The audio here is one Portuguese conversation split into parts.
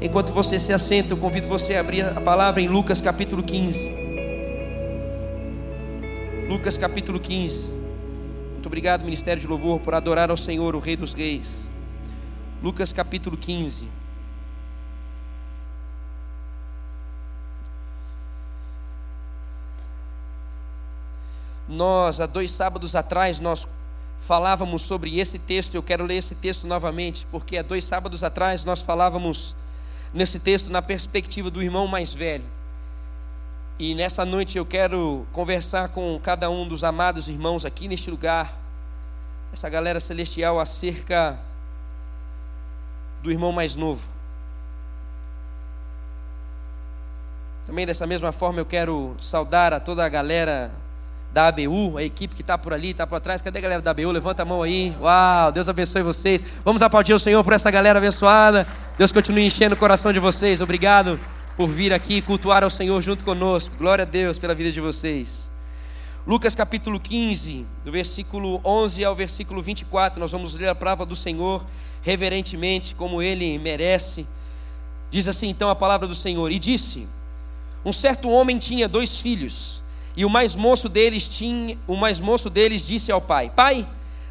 Enquanto você se assenta, eu convido você a abrir a palavra em Lucas capítulo 15. Lucas capítulo 15. Muito obrigado, Ministério de Louvor, por adorar ao Senhor, o Rei dos Reis. Lucas capítulo 15. Nós, há dois sábados atrás, nós falávamos sobre esse texto. Eu quero ler esse texto novamente, porque há dois sábados atrás nós falávamos nesse texto na perspectiva do irmão mais velho. E nessa noite eu quero conversar com cada um dos amados irmãos aqui neste lugar, essa galera celestial, acerca do irmão mais novo. Também dessa mesma forma eu quero saudar a toda a galera da ABU, a equipe que está por ali, está por trás. Cadê a galera da ABU? Levanta a mão aí. Uau, Deus abençoe vocês. Vamos aplaudir o Senhor por essa galera abençoada. Deus continue enchendo o coração de vocês. Obrigado por vir aqui cultuar ao Senhor junto conosco. Glória a Deus pela vida de vocês. Lucas capítulo 15, do versículo 11 ao versículo 24, nós vamos ler a palavra do Senhor reverentemente, como ele merece. Diz assim então a palavra do Senhor: E disse: Um certo homem tinha dois filhos. E o mais moço deles tinha, o mais moço deles disse ao pai: Pai,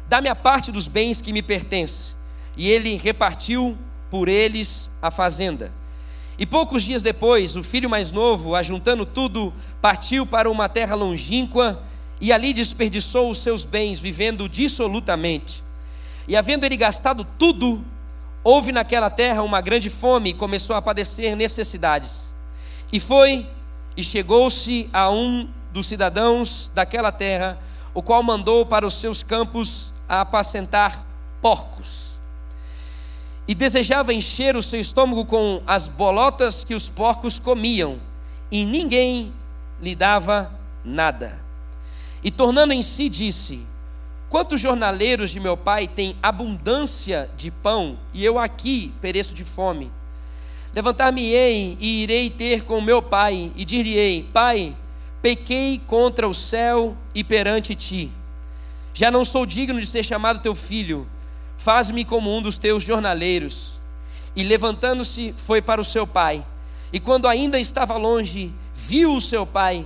dá-me a parte dos bens que me pertence. E ele repartiu por eles a fazenda. E poucos dias depois, o filho mais novo, ajuntando tudo, partiu para uma terra longínqua e ali desperdiçou os seus bens, vivendo dissolutamente. E havendo ele gastado tudo, houve naquela terra uma grande fome e começou a padecer necessidades. E foi e chegou-se a um dos cidadãos daquela terra, o qual mandou para os seus campos a apacentar porcos. E desejava encher o seu estômago com as bolotas que os porcos comiam, e ninguém lhe dava nada. E tornando em si, disse: Quantos jornaleiros de meu pai têm abundância de pão, e eu aqui pereço de fome? Levantar-me-ei e irei ter com meu pai, e dir-lhe-ei: Pai, pequei contra o céu e perante ti. Já não sou digno de ser chamado teu filho, faz-me como um dos teus jornaleiros. E levantando-se, foi para o seu pai. E quando ainda estava longe, viu o seu pai,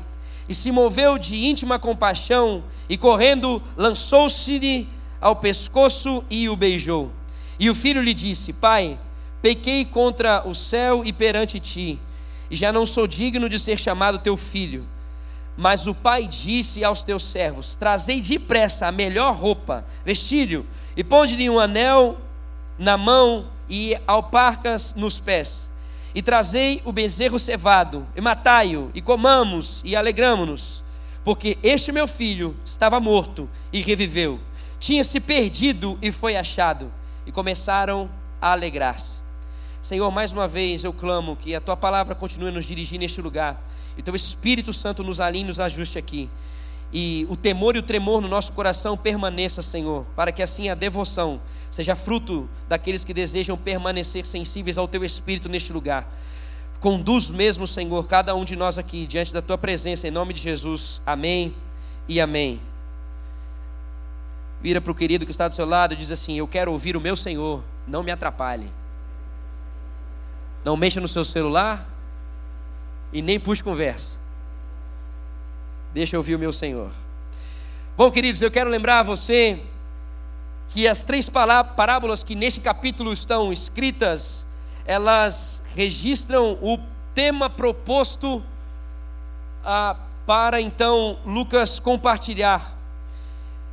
e se moveu de íntima compaixão, e correndo, lançou-se-lhe ao pescoço e o beijou. E o filho lhe disse: Pai, pequei contra o céu e perante ti, e já não sou digno de ser chamado teu filho. Mas o pai disse aos teus servos: Trazei depressa a melhor roupa, vestilho, e ponde-lhe um anel na mão e alparcas nos pés. E trazei o bezerro cevado, e matai-o, e comamos, e alegramo-nos. Porque este meu filho estava morto e reviveu, tinha se perdido e foi achado. E começaram a alegrar-se. Senhor, mais uma vez eu clamo que a tua palavra continue a nos dirigir neste lugar e teu Espírito Santo nos alinhe, nos ajuste aqui. E o temor e o tremor no nosso coração permaneça, Senhor, para que assim a devoção seja fruto daqueles que desejam permanecer sensíveis ao teu Espírito neste lugar. Conduz mesmo, Senhor, cada um de nós aqui diante da tua presença, em nome de Jesus. Amém e amém. Vira para o querido que está do seu lado e diz assim: Eu quero ouvir o meu Senhor, não me atrapalhe. Não mexa no seu celular, e nem puxe conversa. Deixa eu ouvir o meu Senhor. Bom, queridos, eu quero lembrar a você que as três parábolas que nesse capítulo estão escritas, elas registram o tema proposto ah, para então Lucas compartilhar.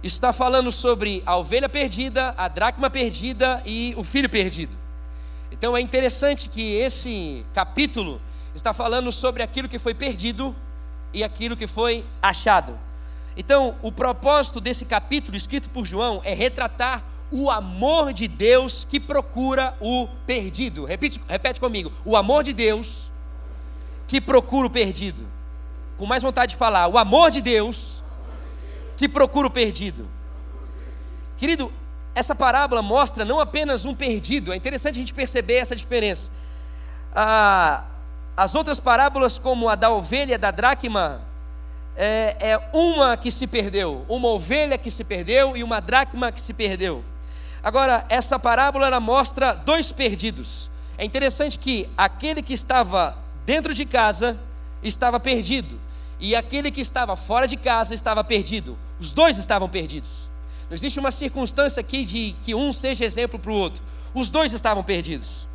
Está falando sobre a ovelha perdida, a dracma perdida e o filho perdido. Então é interessante que esse capítulo está falando sobre aquilo que foi perdido e aquilo que foi achado. Então, o propósito desse capítulo escrito por João é retratar o amor de Deus que procura o perdido. Repete, repete comigo: o amor de Deus que procura o perdido. Com mais vontade de falar, o amor de Deus que procura o perdido. Querido, essa parábola mostra não apenas um perdido, é interessante a gente perceber essa diferença. Ah, as outras parábolas, como a da ovelha da dracma, é, é uma que se perdeu, uma ovelha que se perdeu e uma dracma que se perdeu. Agora, essa parábola ela mostra dois perdidos. é interessante que aquele que estava dentro de casa estava perdido, e aquele que estava fora de casa estava perdido. Os dois estavam perdidos. Não existe uma circunstância aqui de que um seja exemplo para o outro. Os dois estavam perdidos.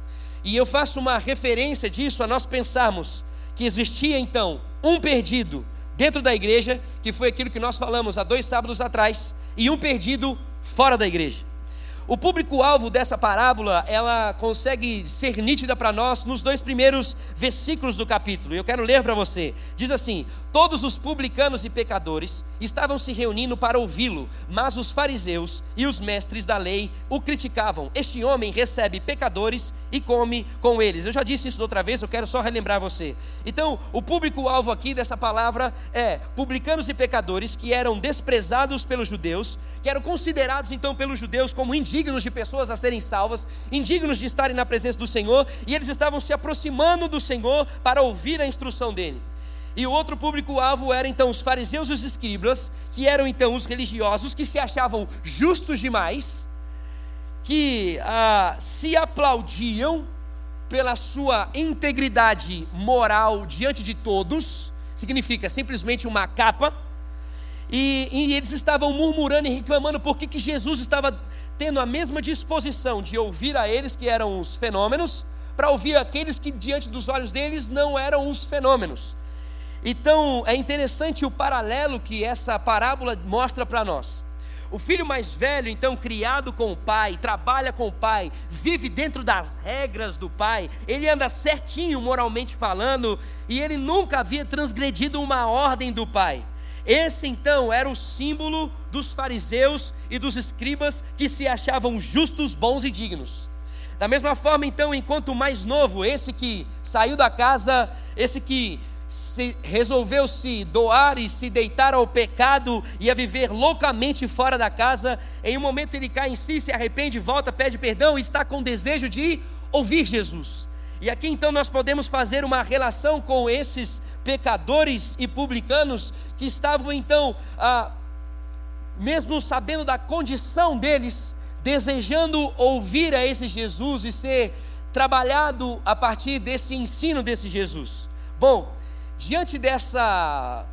E eu faço uma referência disso a nós pensarmos que existia então um perdido dentro da igreja, que foi aquilo que nós falamos há dois sábados atrás, e um perdido fora da igreja. O público-alvo dessa parábola, ela consegue ser nítida para nós nos dois primeiros versículos do capítulo. Eu quero ler para você. Diz assim: Todos os publicanos e pecadores estavam se reunindo para ouvi-lo, mas os fariseus e os mestres da lei o criticavam. Este homem recebe pecadores e come com eles. Eu já disse isso outra vez, eu quero só relembrar você. Então, o público-alvo aqui dessa palavra é publicanos e pecadores que eram desprezados pelos judeus, que eram considerados então pelos judeus como indignos de pessoas a serem salvas, indignos de estarem na presença do Senhor, e eles estavam se aproximando do Senhor para ouvir a instrução dele. E o outro público-alvo era então os fariseus e os escribas, que eram então os religiosos que se achavam justos demais, que ah, se aplaudiam pela sua integridade moral diante de todos, significa simplesmente uma capa, e, e eles estavam murmurando e reclamando por que Jesus estava tendo a mesma disposição de ouvir a eles que eram os fenômenos, para ouvir aqueles que diante dos olhos deles não eram os fenômenos. Então, é interessante o paralelo que essa parábola mostra para nós. O filho mais velho, então, criado com o pai, trabalha com o pai, vive dentro das regras do pai, ele anda certinho moralmente falando, e ele nunca havia transgredido uma ordem do pai. Esse então era o símbolo dos fariseus e dos escribas que se achavam justos, bons e dignos. Da mesma forma, então, enquanto o mais novo, esse que saiu da casa, esse que se resolveu se doar e se deitar ao pecado e a viver loucamente fora da casa, em um momento ele cai em si, se arrepende, volta, pede perdão e está com desejo de ouvir Jesus. E aqui então nós podemos fazer uma relação com esses pecadores e publicanos que estavam então, ah, mesmo sabendo da condição deles, desejando ouvir a esse Jesus e ser trabalhado a partir desse ensino desse Jesus. Bom, diante dessa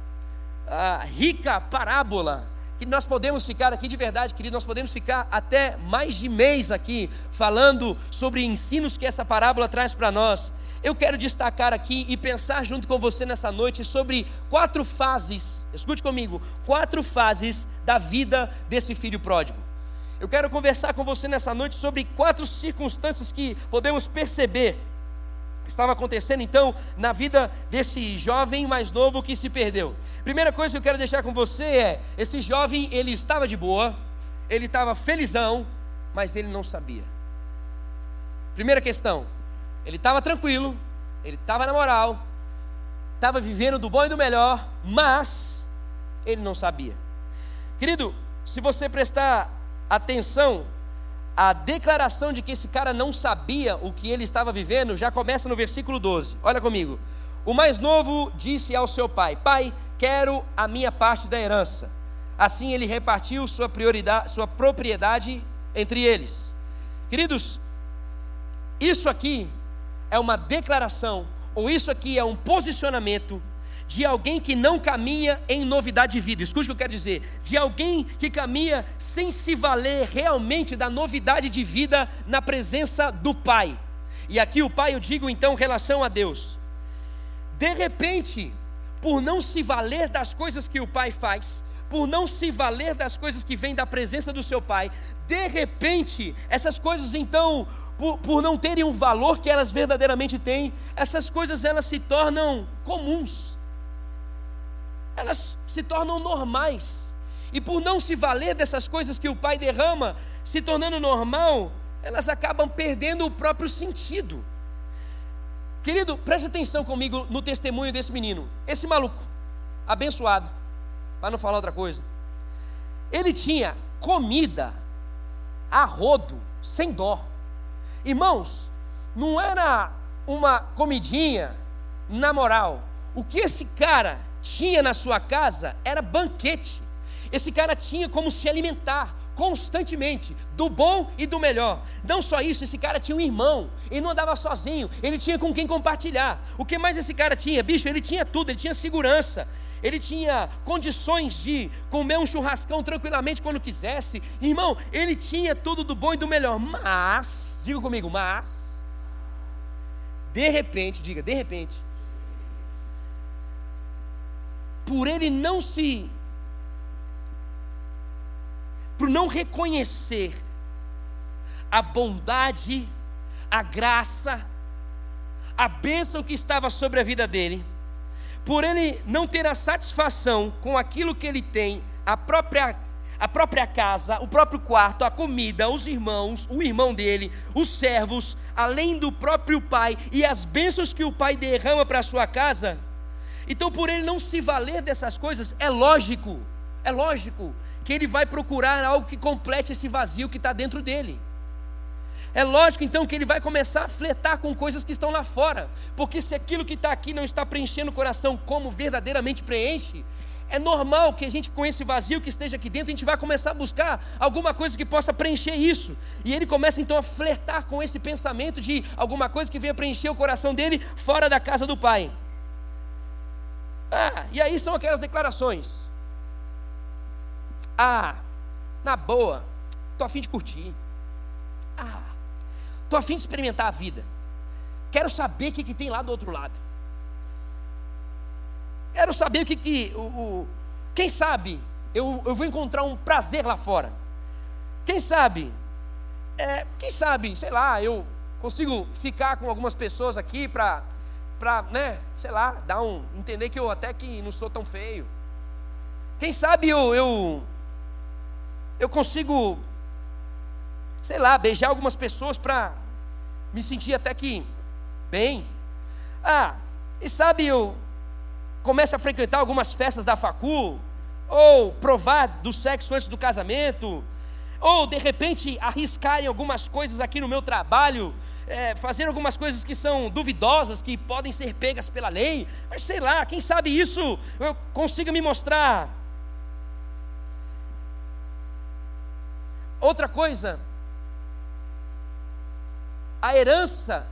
uh, rica parábola, que nós podemos ficar aqui de verdade, querido, nós podemos ficar até mais de mês aqui falando sobre ensinos que essa parábola traz para nós. Eu quero destacar aqui e pensar junto com você nessa noite sobre quatro fases, escute comigo, quatro fases da vida desse filho pródigo. Eu quero conversar com você nessa noite sobre quatro circunstâncias que podemos perceber estava acontecendo então na vida desse jovem mais novo que se perdeu. Primeira coisa que eu quero deixar com você é: esse jovem ele estava de boa, ele estava felizão, mas ele não sabia. Primeira questão, ele estava tranquilo, ele estava na moral, estava vivendo do bom e do melhor, mas ele não sabia. Querido, se você prestar atenção a declaração de que esse cara não sabia o que ele estava vivendo já começa no versículo 12. Olha comigo. O mais novo disse ao seu pai: Pai, quero a minha parte da herança. Assim ele repartiu sua, sua propriedade entre eles. Queridos, isso aqui é uma declaração, ou isso aqui é um posicionamento de alguém que não caminha em novidade de vida. Escute o que eu quero dizer: de alguém que caminha sem se valer realmente da novidade de vida na presença do Pai. E aqui o Pai eu digo então relação a Deus. De repente, por não se valer das coisas que o Pai faz, por não se valer das coisas que vêm da presença do seu Pai, de repente, essas coisas então, por, por não terem o valor que elas verdadeiramente têm, essas coisas elas se tornam comuns elas se tornam normais. E por não se valer dessas coisas que o pai derrama, se tornando normal, elas acabam perdendo o próprio sentido. Querido, preste atenção comigo no testemunho desse menino. Esse maluco, abençoado, para não falar outra coisa. Ele tinha comida a rodo, sem dó. Irmãos, não era uma comidinha na moral. O que esse cara tinha na sua casa era banquete. Esse cara tinha como se alimentar, constantemente do bom e do melhor. Não só isso, esse cara tinha um irmão, ele não andava sozinho, ele tinha com quem compartilhar. O que mais esse cara tinha? Bicho, ele tinha tudo, ele tinha segurança, ele tinha condições de comer um churrascão tranquilamente quando quisesse. Irmão, ele tinha tudo do bom e do melhor. Mas, diga comigo, mas, de repente, diga, de repente, por ele não se, por não reconhecer a bondade, a graça, a bênção que estava sobre a vida dele, por ele não ter a satisfação com aquilo que ele tem, a própria, a própria casa, o próprio quarto, a comida, os irmãos, o irmão dele, os servos, além do próprio pai e as bênçãos que o pai derrama para a sua casa. Então, por ele não se valer dessas coisas, é lógico, é lógico que ele vai procurar algo que complete esse vazio que está dentro dele. É lógico então que ele vai começar a fletar com coisas que estão lá fora, porque se aquilo que está aqui não está preenchendo o coração como verdadeiramente preenche, é normal que a gente, com esse vazio que esteja aqui dentro, a gente vai começar a buscar alguma coisa que possa preencher isso. E ele começa então a flertar com esse pensamento de alguma coisa que venha preencher o coração dele fora da casa do pai. Ah, e aí são aquelas declarações. Ah, na boa, tô afim de curtir. Ah, Estou afim de experimentar a vida. Quero saber o que, que tem lá do outro lado. Quero saber o que que. O, o, quem sabe eu, eu vou encontrar um prazer lá fora. Quem sabe? É, quem sabe, sei lá, eu consigo ficar com algumas pessoas aqui para, para, né, sei lá, dar um, entender que eu até que não sou tão feio. Quem sabe eu, eu, eu consigo, sei lá, beijar algumas pessoas para me senti até que bem. Ah, e sabe, eu começo a frequentar algumas festas da facu, ou provar do sexo antes do casamento, ou de repente arriscar em algumas coisas aqui no meu trabalho, é, fazer algumas coisas que são duvidosas, que podem ser pegas pela lei, mas sei lá, quem sabe isso eu consiga me mostrar. Outra coisa, a herança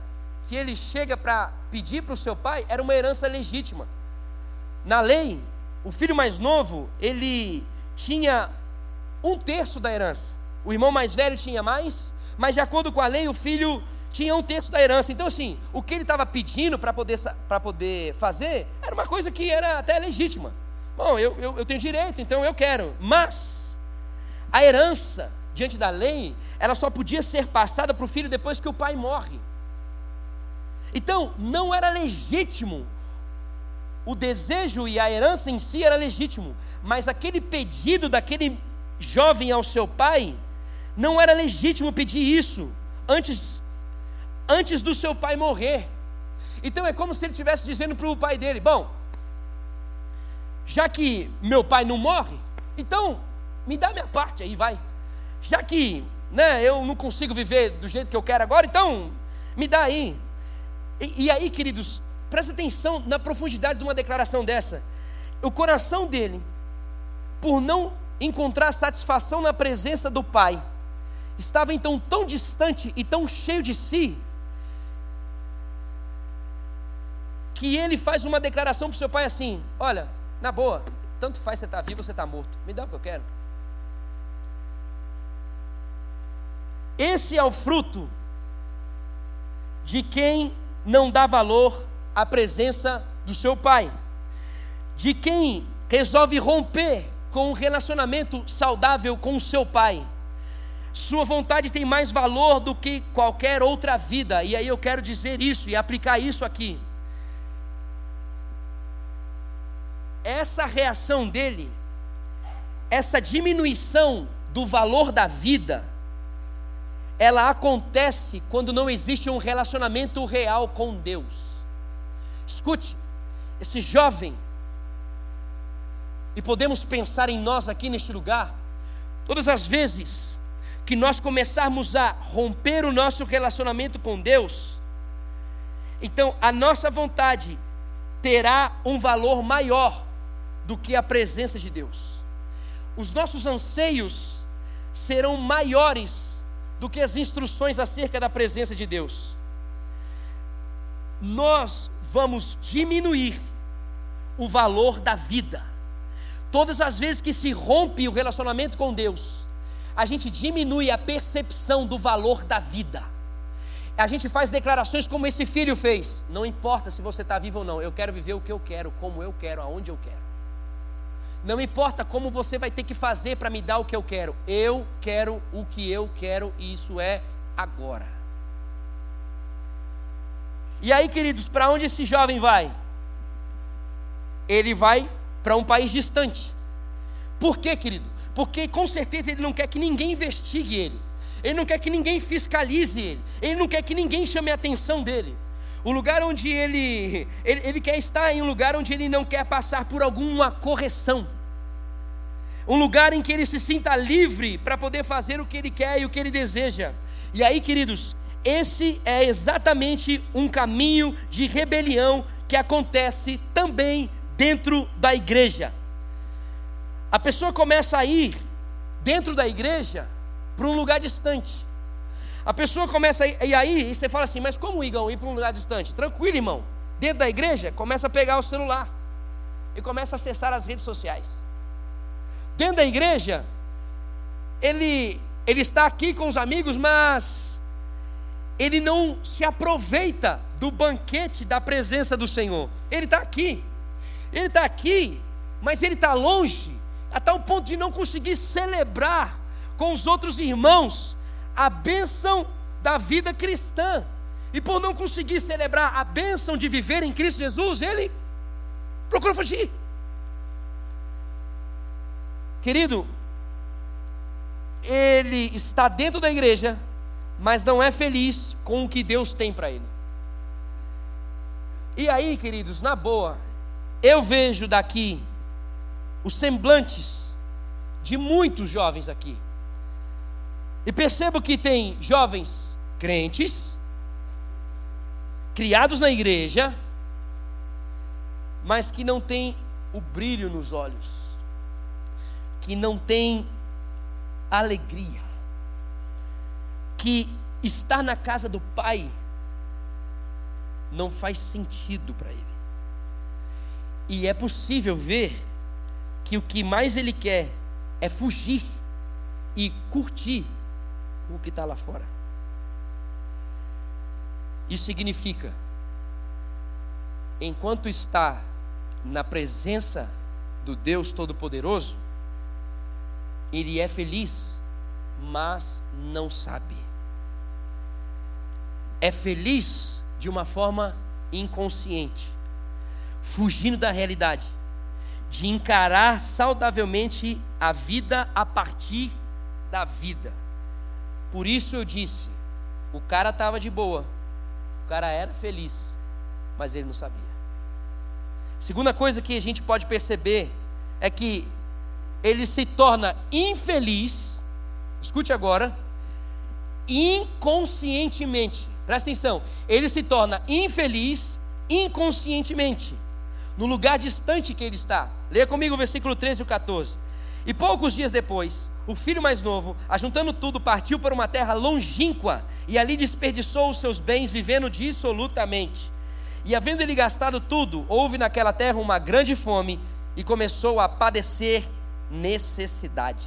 que ele chega para pedir para o seu pai era uma herança legítima. Na lei, o filho mais novo, ele tinha um terço da herança. O irmão mais velho tinha mais, mas de acordo com a lei, o filho tinha um terço da herança. Então, assim, o que ele estava pedindo para poder, poder fazer era uma coisa que era até legítima. Bom, eu, eu, eu tenho direito, então eu quero. Mas a herança diante da lei, ela só podia ser passada para o filho depois que o pai morre. Então, não era legítimo. O desejo e a herança em si era legítimo, mas aquele pedido daquele jovem ao seu pai, não era legítimo pedir isso antes, antes do seu pai morrer. Então é como se ele estivesse dizendo para o pai dele: Bom, já que meu pai não morre, então me dá minha parte aí, vai já que né, eu não consigo viver do jeito que eu quero agora, então me dá aí. E, e aí, queridos, presta atenção na profundidade de uma declaração dessa. O coração dele, por não encontrar satisfação na presença do pai, estava então tão distante e tão cheio de si, que ele faz uma declaração para o seu pai assim: Olha, na boa, tanto faz você estar tá vivo ou você estar tá morto, me dá o que eu quero. Esse é o fruto de quem não dá valor à presença do seu pai, de quem resolve romper com um relacionamento saudável com o seu pai. Sua vontade tem mais valor do que qualquer outra vida, e aí eu quero dizer isso e aplicar isso aqui. Essa reação dele, essa diminuição do valor da vida, ela acontece quando não existe um relacionamento real com Deus. Escute, esse jovem, e podemos pensar em nós aqui neste lugar, todas as vezes que nós começarmos a romper o nosso relacionamento com Deus, então a nossa vontade terá um valor maior do que a presença de Deus. Os nossos anseios serão maiores do que as instruções acerca da presença de Deus. Nós vamos diminuir o valor da vida. Todas as vezes que se rompe o relacionamento com Deus, a gente diminui a percepção do valor da vida. A gente faz declarações como esse filho fez: não importa se você está vivo ou não, eu quero viver o que eu quero, como eu quero, aonde eu quero. Não importa como você vai ter que fazer para me dar o que eu quero, eu quero o que eu quero e isso é agora. E aí, queridos, para onde esse jovem vai? Ele vai para um país distante. Por quê, querido? Porque com certeza ele não quer que ninguém investigue ele. Ele não quer que ninguém fiscalize ele. Ele não quer que ninguém chame a atenção dele. O lugar onde ele, ele, ele quer estar em um lugar onde ele não quer passar por alguma correção. Um lugar em que ele se sinta livre para poder fazer o que ele quer e o que ele deseja. E aí, queridos, esse é exatamente um caminho de rebelião que acontece também dentro da igreja. A pessoa começa a ir dentro da igreja para um lugar distante. A pessoa começa a ir, e aí e você fala assim, mas como Igão ir para um lugar distante? Tranquilo, irmão. Dentro da igreja, começa a pegar o celular e começa a acessar as redes sociais. Dentro da igreja, ele, ele está aqui com os amigos, mas ele não se aproveita do banquete da presença do Senhor. Ele está aqui, ele está aqui, mas ele está longe, a tal ponto de não conseguir celebrar com os outros irmãos a bênção da vida cristã. E por não conseguir celebrar a bênção de viver em Cristo Jesus, ele procura fugir. Querido, ele está dentro da igreja, mas não é feliz com o que Deus tem para ele. E aí, queridos, na boa, eu vejo daqui os semblantes de muitos jovens aqui. E percebo que tem jovens crentes, criados na igreja, mas que não tem o brilho nos olhos, que não tem alegria, que estar na casa do Pai não faz sentido para ele. E é possível ver que o que mais ele quer é fugir e curtir o que está lá fora. Isso significa, enquanto está na presença do Deus Todo-Poderoso, ele é feliz, mas não sabe. É feliz de uma forma inconsciente fugindo da realidade, de encarar saudavelmente a vida a partir da vida. Por isso eu disse: o cara estava de boa, o cara era feliz, mas ele não sabia. Segunda coisa que a gente pode perceber é que ele se torna infeliz, escute agora, inconscientemente. Presta atenção, ele se torna infeliz inconscientemente no lugar distante que ele está. Leia comigo o versículo 13 e o 14. E poucos dias depois, o filho mais novo, ajuntando tudo, partiu para uma terra longínqua e ali desperdiçou os seus bens, vivendo dissolutamente. E havendo ele gastado tudo, houve naquela terra uma grande fome e começou a padecer necessidade.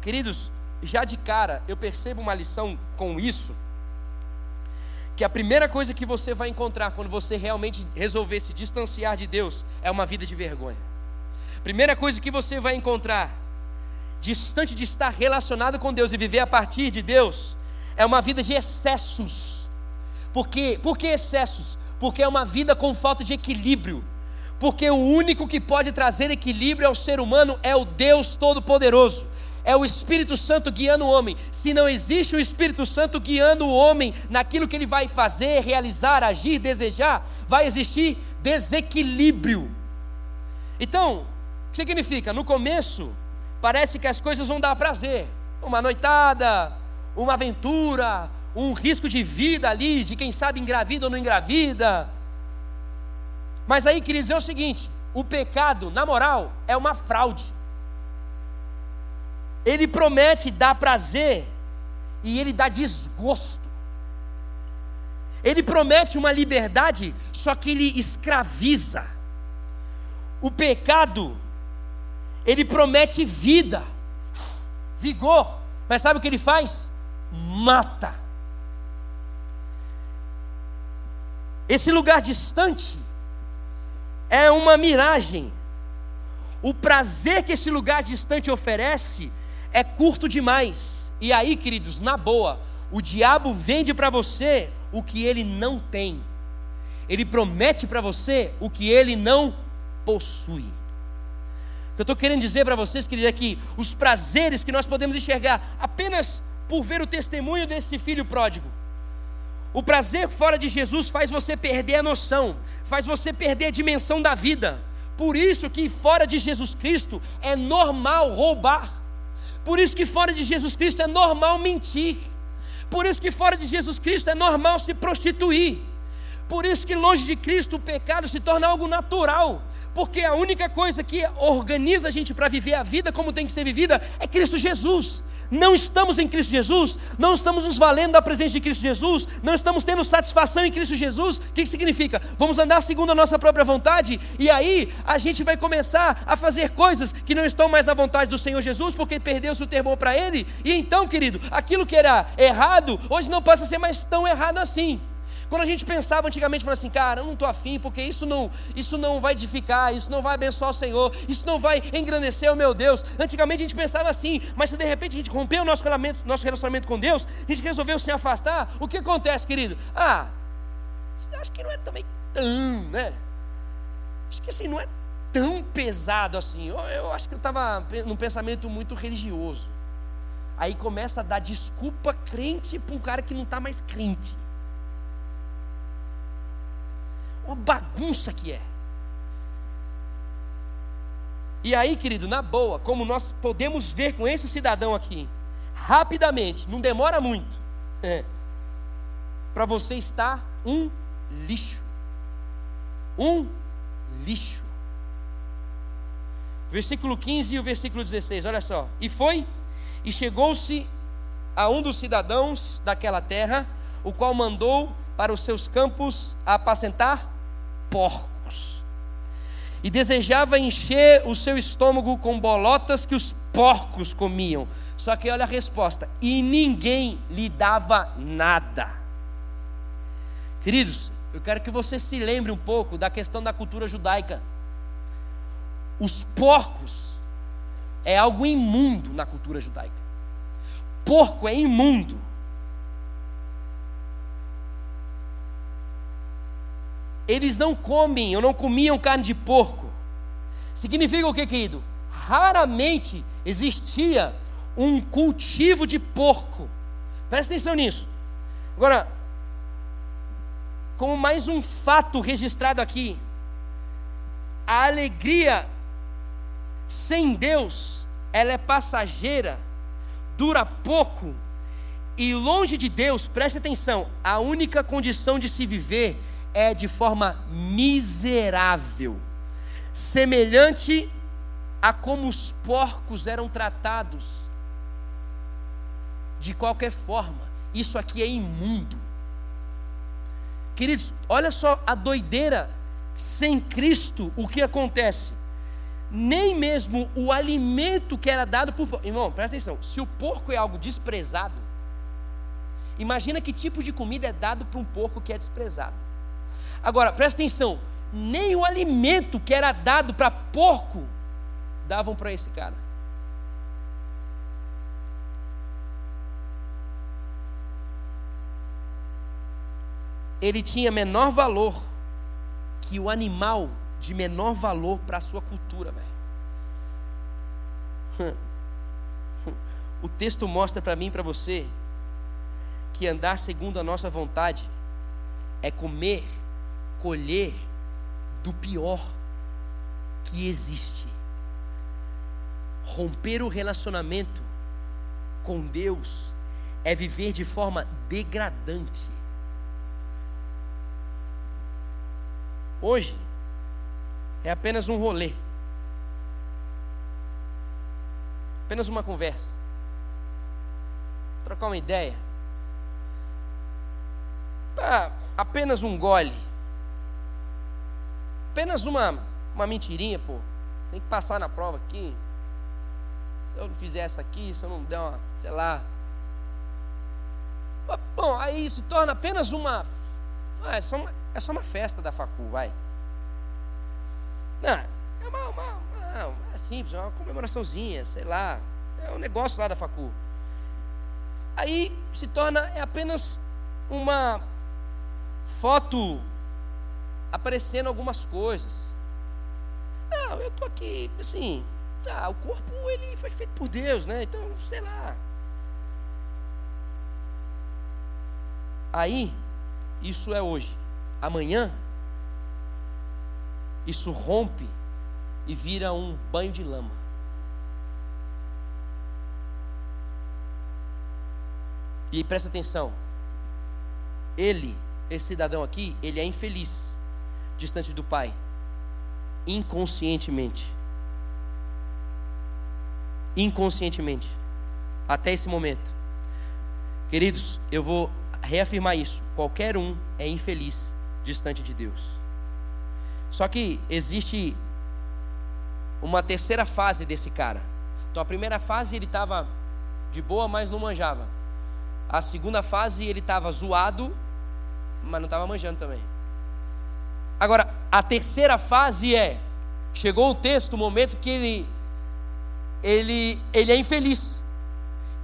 Queridos, já de cara eu percebo uma lição com isso que a primeira coisa que você vai encontrar quando você realmente resolver se distanciar de Deus é uma vida de vergonha. Primeira coisa que você vai encontrar, distante de estar relacionado com Deus e viver a partir de Deus, é uma vida de excessos. Por quê? Por que excessos? Porque é uma vida com falta de equilíbrio. Porque o único que pode trazer equilíbrio ao ser humano é o Deus Todo-Poderoso é o Espírito Santo guiando o homem. Se não existe o Espírito Santo guiando o homem naquilo que ele vai fazer, realizar, agir, desejar, vai existir desequilíbrio. Então, significa? No começo, parece que as coisas vão dar prazer. Uma noitada, uma aventura, um risco de vida ali, de quem sabe engravida ou não engravida. Mas aí, queridos, é o seguinte: o pecado, na moral, é uma fraude. Ele promete dar prazer e ele dá desgosto. Ele promete uma liberdade, só que ele escraviza. O pecado, ele promete vida, vigor, mas sabe o que ele faz? Mata. Esse lugar distante é uma miragem. O prazer que esse lugar distante oferece é curto demais. E aí, queridos, na boa, o diabo vende para você o que ele não tem. Ele promete para você o que ele não possui. O que eu estou querendo dizer para vocês, queridos, é que os prazeres que nós podemos enxergar apenas por ver o testemunho desse filho pródigo. O prazer fora de Jesus faz você perder a noção, faz você perder a dimensão da vida. Por isso que fora de Jesus Cristo é normal roubar. Por isso que fora de Jesus Cristo é normal mentir. Por isso que fora de Jesus Cristo é normal se prostituir. Por isso que longe de Cristo o pecado se torna algo natural. Porque a única coisa que organiza a gente para viver a vida como tem que ser vivida é Cristo Jesus não estamos em Cristo Jesus, não estamos nos valendo da presença de Cristo Jesus, não estamos tendo satisfação em Cristo Jesus, o que, significa? Vamos andar segundo a nossa própria vontade, e aí a gente vai começar a fazer coisas que não estão mais na vontade do Senhor Jesus, porque perdeu-se o temor para Ele, e então, querido, aquilo que era errado, hoje não passa a ser mais tão errado assim. Quando a gente pensava antigamente, falava assim, cara, eu não estou afim, porque isso não, isso não vai edificar, isso não vai abençoar o Senhor, isso não vai engrandecer o meu Deus. Antigamente a gente pensava assim, mas se de repente a gente rompeu o nosso relacionamento, nosso relacionamento com Deus, a gente resolveu se afastar, o que acontece, querido? Ah, acho que não é também tão, né? Acho que assim, não é tão pesado assim. Eu, eu acho que eu estava num pensamento muito religioso. Aí começa a dar desculpa crente para um cara que não está mais crente. Uma bagunça que é. E aí, querido, na boa, como nós podemos ver com esse cidadão aqui, rapidamente, não demora muito, é, para você estar um lixo. Um lixo. Versículo 15 e o versículo 16, olha só. E foi, e chegou-se a um dos cidadãos daquela terra, o qual mandou para os seus campos apacentar porcos. E desejava encher o seu estômago com bolotas que os porcos comiam. Só que olha a resposta: e ninguém lhe dava nada. Queridos, eu quero que você se lembre um pouco da questão da cultura judaica. Os porcos é algo imundo na cultura judaica. Porco é imundo. Eles não comem ou não comiam carne de porco. Significa o que, querido? Raramente existia um cultivo de porco. Presta atenção nisso. Agora, como mais um fato registrado aqui, a alegria sem Deus, ela é passageira, dura pouco, e longe de Deus, preste atenção, a única condição de se viver é de forma miserável, semelhante a como os porcos eram tratados. De qualquer forma, isso aqui é imundo. Queridos, olha só a doideira. Sem Cristo, o que acontece? Nem mesmo o alimento que era dado por. Irmão, presta atenção. Se o porco é algo desprezado, imagina que tipo de comida é dado para um porco que é desprezado. Agora, presta atenção: nem o alimento que era dado para porco davam para esse cara. Ele tinha menor valor que o animal de menor valor para a sua cultura, velho. O texto mostra para mim e para você que andar segundo a nossa vontade é comer colher do pior que existe. Romper o relacionamento com Deus é viver de forma degradante. Hoje é apenas um rolê. apenas uma conversa, trocar uma ideia, ah, apenas um gole, apenas uma, uma mentirinha, pô, tem que passar na prova aqui. Se eu não fizer essa aqui, se eu não der uma, sei lá. Bom, aí se torna apenas uma. É, só uma é só uma festa da facu, vai. Não, é uma, uma, uma, é simples, é uma comemoraçãozinha, sei lá. É um negócio lá da facu. Aí se torna é apenas uma foto aparecendo algumas coisas. Não, eu tô aqui, assim, tá, o corpo ele foi feito por Deus, né? Então, sei lá. Aí, isso é hoje. Amanhã, isso rompe e vira um banho de lama. E presta atenção. Ele, esse cidadão aqui, ele é infeliz distante do Pai, inconscientemente. Inconscientemente. Até esse momento. Queridos, eu vou reafirmar isso. Qualquer um é infeliz distante de Deus. Só que existe uma terceira fase desse cara. Então a primeira fase ele estava de boa, mas não manjava. A segunda fase ele estava zoado, mas não estava manjando também. Agora, a terceira fase é: chegou o texto, o momento que ele, ele, ele é infeliz.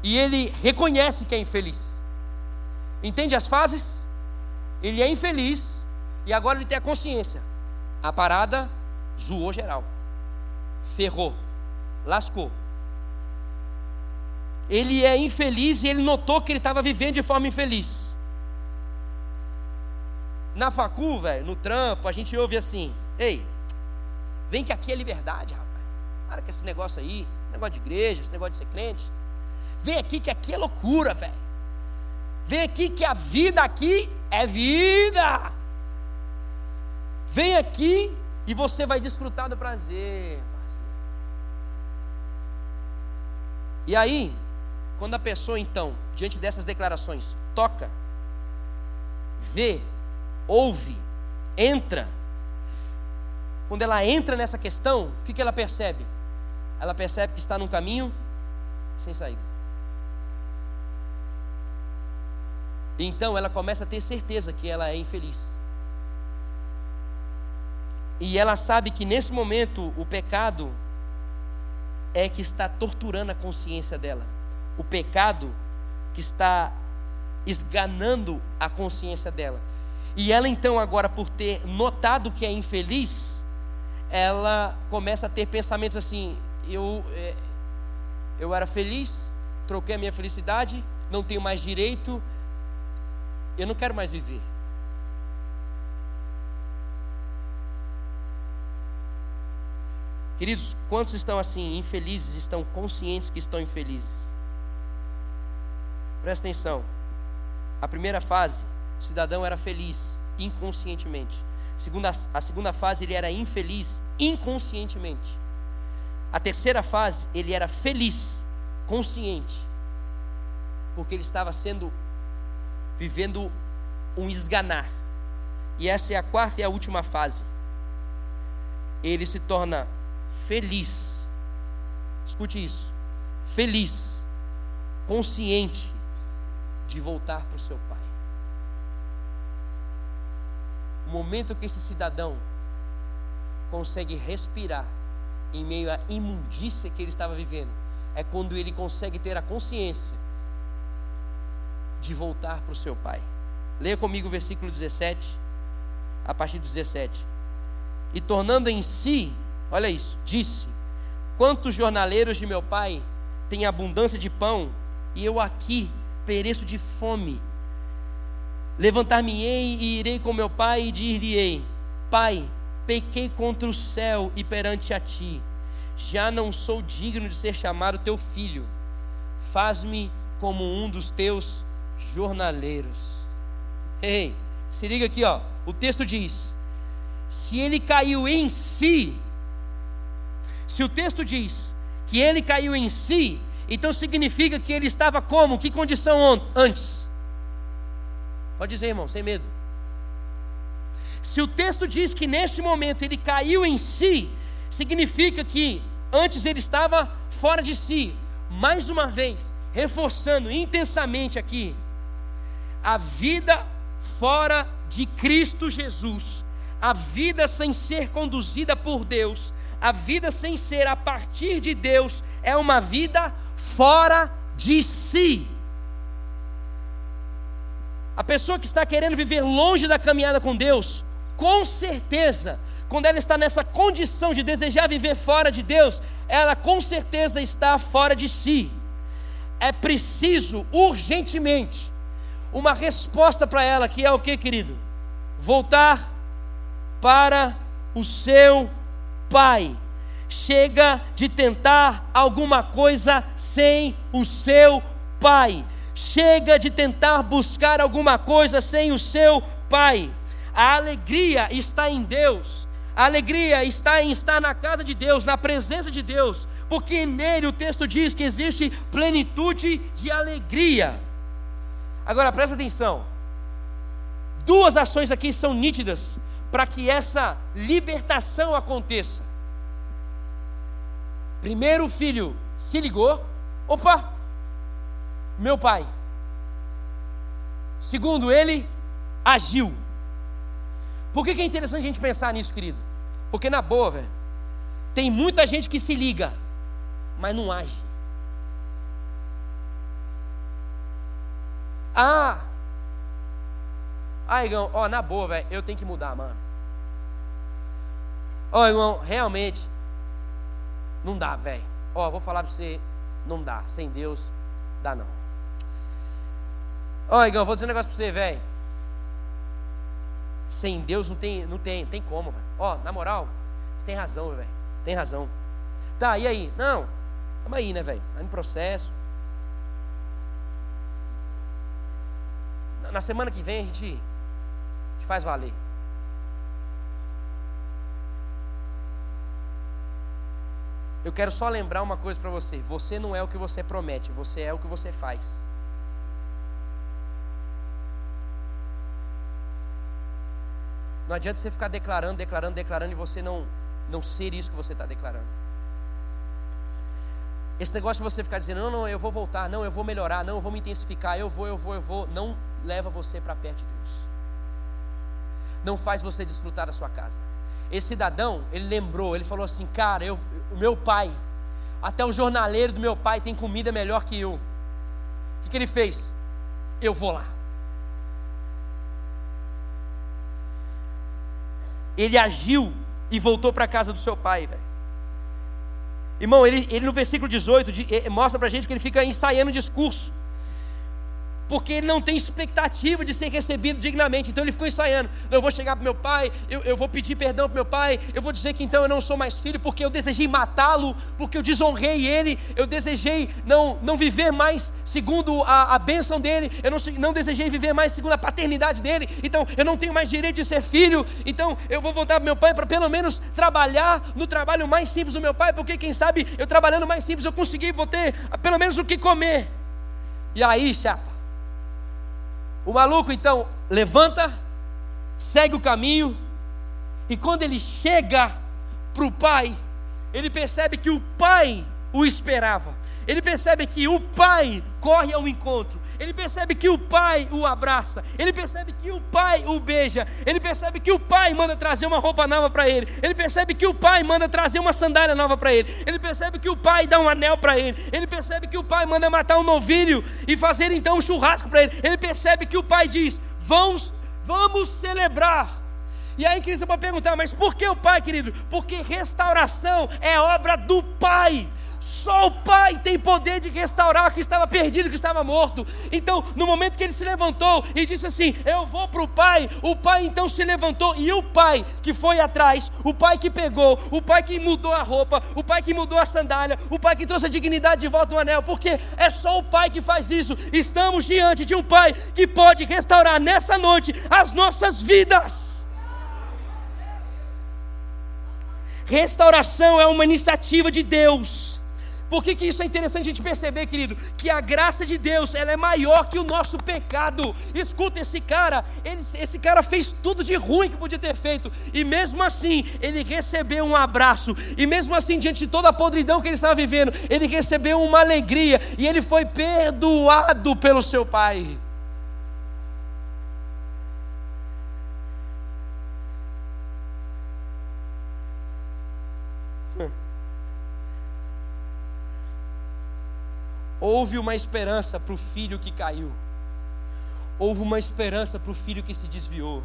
E ele reconhece que é infeliz. Entende as fases? Ele é infeliz e agora ele tem a consciência. A parada zoou geral. Ferrou. Lascou. Ele é infeliz e ele notou que ele estava vivendo de forma infeliz. Na facu, velho, no trampo, a gente ouve assim: Ei, vem que aqui é liberdade, rapaz. Para com esse negócio aí, negócio de igreja, esse negócio de ser crente. Vem aqui que aqui é loucura, velho. Vem aqui que a vida aqui é vida. Vem aqui e você vai desfrutar do prazer. Parceiro. E aí, quando a pessoa então, diante dessas declarações, toca, vê ouve, entra. Quando ela entra nessa questão, o que, ela percebe? Ela percebe que está num caminho sem saída. Então ela começa a ter certeza que ela é infeliz. E ela sabe que nesse momento o pecado é que está torturando a consciência dela. O pecado que está esganando a consciência dela. E ela então, agora, por ter notado que é infeliz, ela começa a ter pensamentos assim: eu, é, eu era feliz, troquei a minha felicidade, não tenho mais direito, eu não quero mais viver. Queridos, quantos estão assim, infelizes, estão conscientes que estão infelizes? Presta atenção. A primeira fase o cidadão era feliz inconscientemente. Segunda, a segunda fase, ele era infeliz inconscientemente. A terceira fase, ele era feliz, consciente, porque ele estava sendo, vivendo um esganar. E essa é a quarta e a última fase. Ele se torna feliz, escute isso, feliz, consciente de voltar para o seu pai momento que esse cidadão consegue respirar em meio à imundícia que ele estava vivendo, é quando ele consegue ter a consciência de voltar para o seu pai. Leia comigo o versículo 17, a partir do 17. E tornando em si, olha isso, disse: Quantos jornaleiros de meu pai têm abundância de pão, e eu aqui pereço de fome. Levantar-me-ei e irei com meu pai e dir-lhe-ei: Pai, pequei contra o céu e perante a ti. Já não sou digno de ser chamado teu filho. Faz-me como um dos teus jornaleiros. Ei, se liga aqui, ó. O texto diz: Se ele caiu em si, se o texto diz que ele caiu em si, então significa que ele estava como? Que condição antes? Pode dizer, irmão, sem medo. Se o texto diz que nesse momento ele caiu em si, significa que antes ele estava fora de si. Mais uma vez, reforçando intensamente aqui, a vida fora de Cristo Jesus, a vida sem ser conduzida por Deus, a vida sem ser a partir de Deus, é uma vida fora de si. A pessoa que está querendo viver longe da caminhada com Deus, com certeza, quando ela está nessa condição de desejar viver fora de Deus, ela com certeza está fora de si. É preciso urgentemente uma resposta para ela, que é o que, querido? Voltar para o seu pai. Chega de tentar alguma coisa sem o seu pai. Chega de tentar buscar alguma coisa sem o seu pai. A alegria está em Deus. A alegria está em estar na casa de Deus, na presença de Deus, porque nele o texto diz que existe plenitude de alegria. Agora presta atenção. Duas ações aqui são nítidas para que essa libertação aconteça. Primeiro o filho se ligou, opa, meu pai. Segundo, ele agiu. Por que, que é interessante a gente pensar nisso, querido? Porque na boa, velho, tem muita gente que se liga, mas não age. Ah, ah, irmão, ó, na boa, velho, eu tenho que mudar, mano. Ó, irmão, realmente, não dá, velho. Ó, vou falar pra você, não dá. Sem Deus, dá não. Ó, Igão, vou dizer um negócio pra você, velho. Sem Deus não tem, não tem, tem como, velho. Ó, na moral, você tem razão, velho. Tem razão. Tá, e aí? Não, tamo aí, né, velho? Vai no processo. Na semana que vem a gente, a gente faz valer. Eu quero só lembrar uma coisa para você: você não é o que você promete, você é o que você faz. Não adianta você ficar declarando, declarando, declarando e você não, não ser isso que você está declarando. Esse negócio de você ficar dizendo, não, não, eu vou voltar, não, eu vou melhorar, não, eu vou me intensificar, eu vou, eu vou, eu vou, não leva você para perto de Deus. Não faz você desfrutar da sua casa. Esse cidadão, ele lembrou, ele falou assim, cara, eu, o meu pai, até o jornaleiro do meu pai tem comida melhor que eu. O que, que ele fez? Eu vou lá. Ele agiu e voltou para a casa do seu pai, velho. Irmão, ele, ele no versículo 18 de, mostra para a gente que ele fica ensaiando o discurso porque ele não tem expectativa de ser recebido dignamente. Então ele ficou ensaiando: eu vou chegar para meu pai, eu, eu vou pedir perdão para meu pai, eu vou dizer que então eu não sou mais filho, porque eu desejei matá-lo, porque eu desonrei ele, eu desejei não, não viver mais segundo a, a bênção dele, eu não, não desejei viver mais segundo a paternidade dele, então eu não tenho mais direito de ser filho, então eu vou voltar para meu pai para pelo menos trabalhar no trabalho mais simples do meu pai, porque quem sabe eu trabalhando mais simples eu consegui, vou ter pelo menos o que comer. E aí, chapa, o maluco então levanta, segue o caminho, e quando ele chega para o pai, ele percebe que o pai o esperava. Ele percebe que o pai corre ao encontro. Ele percebe que o pai o abraça. Ele percebe que o pai o beija. Ele percebe que o pai manda trazer uma roupa nova para ele. Ele percebe que o pai manda trazer uma sandália nova para ele. Ele percebe que o pai dá um anel para ele. Ele percebe que o pai manda matar um novilho e fazer então um churrasco para ele. Ele percebe que o pai diz: Vamos, vamos celebrar. E aí, querido, você pode perguntar, mas por que o pai, querido? Porque restauração é obra do pai. Só o Pai tem poder de restaurar o que estava perdido, o que estava morto. Então, no momento que ele se levantou e disse assim: Eu vou para o Pai, o Pai então se levantou. E o Pai que foi atrás, o Pai que pegou, o Pai que mudou a roupa, o Pai que mudou a sandália, o Pai que trouxe a dignidade de volta ao anel, porque é só o Pai que faz isso. Estamos diante de um Pai que pode restaurar nessa noite as nossas vidas. Restauração é uma iniciativa de Deus Por que, que isso é interessante a gente perceber, querido? Que a graça de Deus ela é maior que o nosso pecado. Escuta, esse cara, ele, esse cara fez tudo de ruim que podia ter feito, e mesmo assim ele recebeu um abraço, e mesmo assim, diante de toda a podridão que ele estava vivendo, ele recebeu uma alegria, e ele foi perdoado pelo seu pai. Houve uma esperança para o filho que caiu. Houve uma esperança para o filho que se desviou.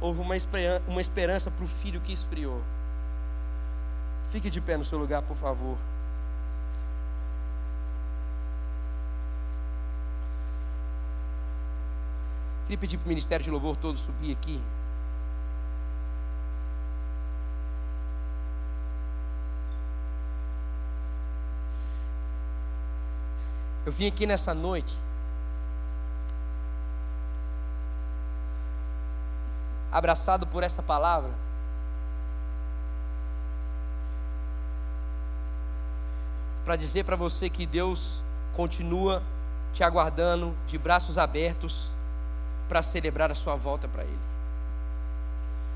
Houve uma, esperança para o filho que esfriou. Fique de pé no seu lugar, por favor. Queria pedir para o Ministério de Louvor todo subir aqui. Eu vim aqui nessa noite abraçado por essa palavra. Para dizer para você que Deus continua te aguardando de braços abertos para celebrar a sua volta para Ele.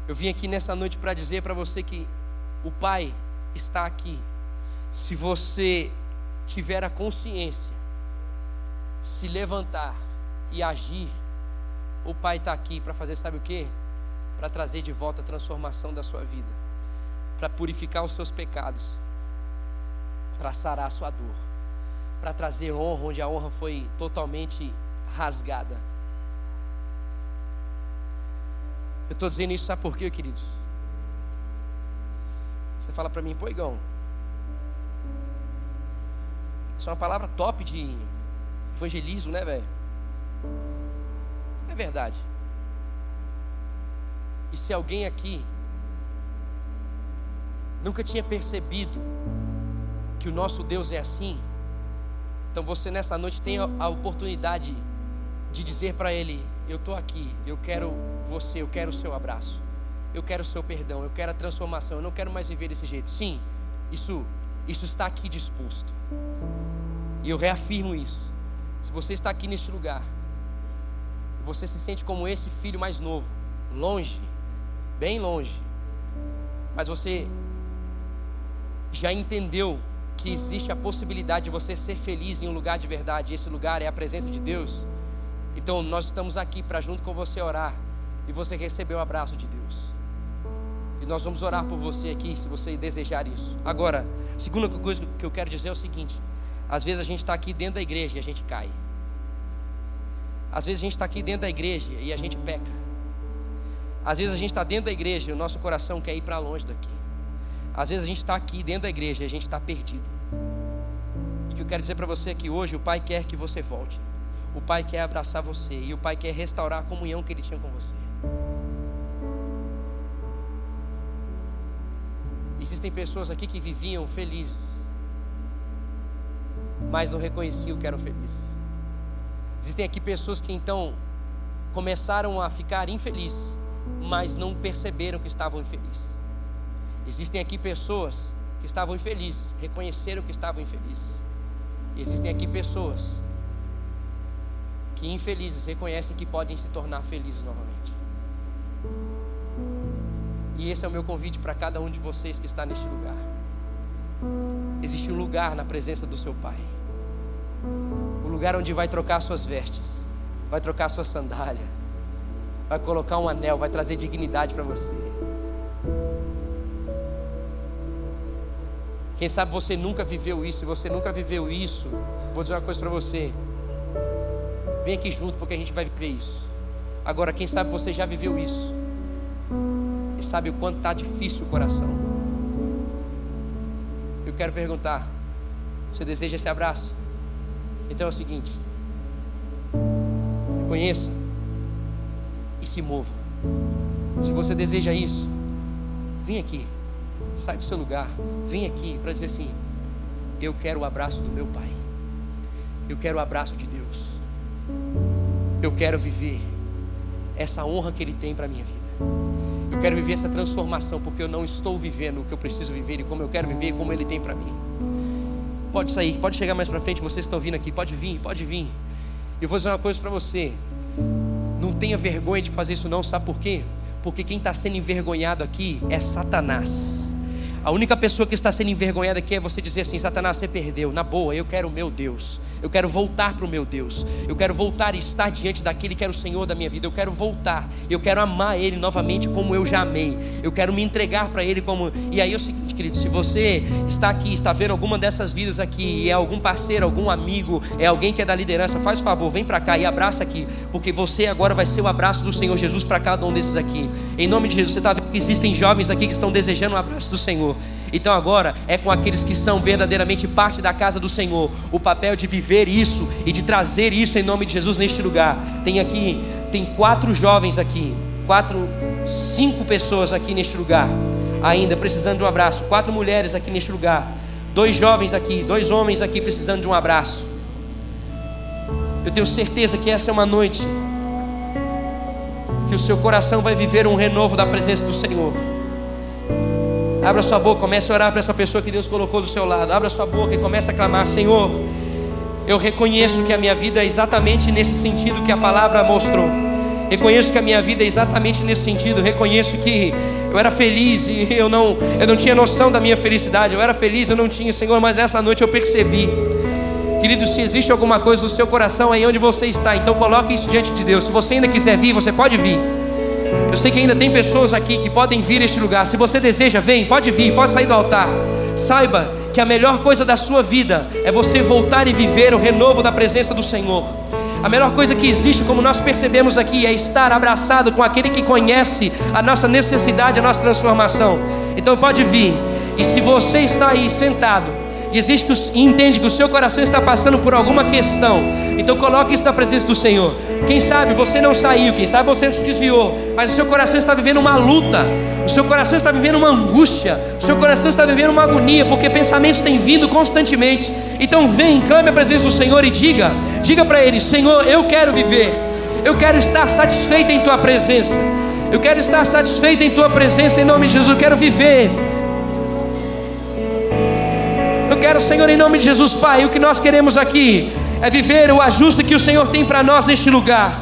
Eu vim aqui nessa noite para dizer para você que o Pai está aqui. Se você tiver a consciência se levantar e agir, o Pai está aqui para fazer, sabe o que? Para trazer de volta a transformação da sua vida, para purificar os seus pecados, para sarar a sua dor, para trazer honra onde a honra foi totalmente rasgada. Eu estou dizendo isso, sabe por quê, queridos? Você fala para mim, pô, Igão, isso é uma palavra top de evangelismo, né, velho? É verdade. E se alguém aqui nunca tinha percebido que o nosso Deus é assim, então você nessa noite tem a oportunidade de dizer para Ele: Eu estou aqui, eu quero você, eu quero o seu abraço, eu quero o seu perdão, eu quero a transformação, eu não quero mais viver desse jeito. Sim, isso, isso está aqui disposto. E eu reafirmo isso. Se você está aqui neste lugar, você se sente como esse filho mais novo, longe, bem longe, mas você já entendeu que existe a possibilidade de você ser feliz em um lugar de verdade, esse lugar é a presença de Deus. Então nós estamos aqui para junto com você orar. E você receber o abraço de Deus. E nós vamos orar por você aqui, se você desejar isso. Agora, segunda coisa que eu quero dizer é o seguinte: às vezes a gente está aqui dentro da igreja e a gente cai. Às vezes a gente está aqui dentro da igreja e a gente peca. Às vezes a gente está dentro da igreja e o nosso coração quer ir para longe daqui. Às vezes a gente está aqui dentro da igreja e a gente está perdido. E o que eu quero dizer para você é que hoje o Pai quer que você volte. O Pai quer abraçar você e o Pai quer restaurar a comunhão que Ele tinha com você. Existem pessoas aqui que viviam felizes mas não reconheciam que eram felizes. Existem aqui pessoas que então começaram a ficar infelizes, mas não perceberam que estavam infelizes. Existem aqui pessoas que estavam infelizes, reconheceram que estavam infelizes. Existem aqui pessoas que infelizes reconhecem que podem se tornar felizes novamente. E esse é o meu convite para cada um de vocês que está neste lugar. Existe um lugar na presença do seu Pai. O um lugar onde vai trocar suas vestes, vai trocar sua sandália, vai colocar um anel, vai trazer dignidade para você. Quem sabe você nunca viveu isso, e você nunca viveu isso, vou dizer uma coisa para você. Vem aqui junto porque a gente vai viver isso. Agora, quem sabe você já viveu isso e sabe o quanto está difícil o coração. Quero perguntar: você deseja esse abraço? Então é o seguinte: reconheça e se mova. Se você deseja isso, vem aqui, sai do seu lugar, vem aqui para dizer assim: eu quero o abraço do meu Pai, eu quero o abraço de Deus, eu quero viver essa honra que Ele tem para a minha vida. Eu quero viver essa transformação porque eu não estou vivendo o que eu preciso viver e como eu quero viver e como Ele tem para mim. Pode sair, pode chegar mais para frente, vocês estão vindo aqui, pode vir, pode vir. Eu vou dizer uma coisa para você. Não tenha vergonha de fazer isso não, sabe por quê? Porque quem está sendo envergonhado aqui é Satanás. A única pessoa que está sendo envergonhada aqui é você dizer assim: Satanás, você perdeu. Na boa, eu quero o meu Deus. Eu quero voltar para o meu Deus. Eu quero voltar e estar diante daquele que era o Senhor da minha vida. Eu quero voltar. Eu quero amar Ele novamente como eu já amei. Eu quero me entregar para Ele como. E aí é o seguinte, querido: se você está aqui, está vendo alguma dessas vidas aqui, e é algum parceiro, algum amigo, é alguém que é da liderança, faz favor, vem para cá e abraça aqui. Porque você agora vai ser o abraço do Senhor Jesus para cada um desses aqui. Em nome de Jesus, você está vendo que existem jovens aqui que estão desejando um abraço do Senhor. Então agora é com aqueles que são verdadeiramente parte da casa do Senhor, o papel de viver isso e de trazer isso em nome de Jesus neste lugar. Tem aqui, tem quatro jovens aqui, quatro, cinco pessoas aqui neste lugar, ainda precisando de um abraço, quatro mulheres aqui neste lugar, dois jovens aqui, dois homens aqui precisando de um abraço. Eu tenho certeza que essa é uma noite que o seu coração vai viver um renovo da presença do Senhor. Abra sua boca, comece a orar para essa pessoa que Deus colocou do seu lado. Abra sua boca e comece a clamar: Senhor, eu reconheço que a minha vida é exatamente nesse sentido que a palavra mostrou. Reconheço que a minha vida é exatamente nesse sentido. Reconheço que eu era feliz e eu não, eu não tinha noção da minha felicidade. Eu era feliz, eu não tinha, Senhor, mas nessa noite eu percebi. Querido, se existe alguma coisa no seu coração aí onde você está, então coloque isso diante de Deus. Se você ainda quiser vir, você pode vir. Eu sei que ainda tem pessoas aqui que podem vir a este lugar. Se você deseja, vem, pode vir, pode sair do altar. Saiba que a melhor coisa da sua vida é você voltar e viver o renovo da presença do Senhor. A melhor coisa que existe, como nós percebemos aqui, é estar abraçado com aquele que conhece a nossa necessidade, a nossa transformação. Então pode vir. E se você está aí sentado, existe que, entende que o seu coração está passando por alguma questão, então coloque isso na presença do Senhor. Quem sabe você não saiu, quem sabe você se desviou, mas o seu coração está vivendo uma luta, o seu coração está vivendo uma angústia, o seu coração está vivendo uma agonia, porque pensamentos têm vindo constantemente. Então vem, clame a presença do Senhor e diga, diga para Ele: Senhor, eu quero viver, eu quero estar satisfeito em Tua presença, eu quero estar satisfeito em Tua presença, em nome de Jesus, eu quero viver Senhor, em nome de Jesus, Pai, o que nós queremos aqui é viver o ajuste que o Senhor tem para nós neste lugar.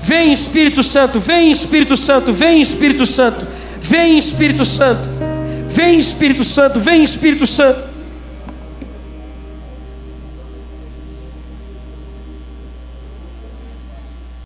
Vem Espírito Santo, vem Espírito Santo, vem Espírito Santo, vem Espírito Santo, vem Espírito Santo, vem Espírito Santo.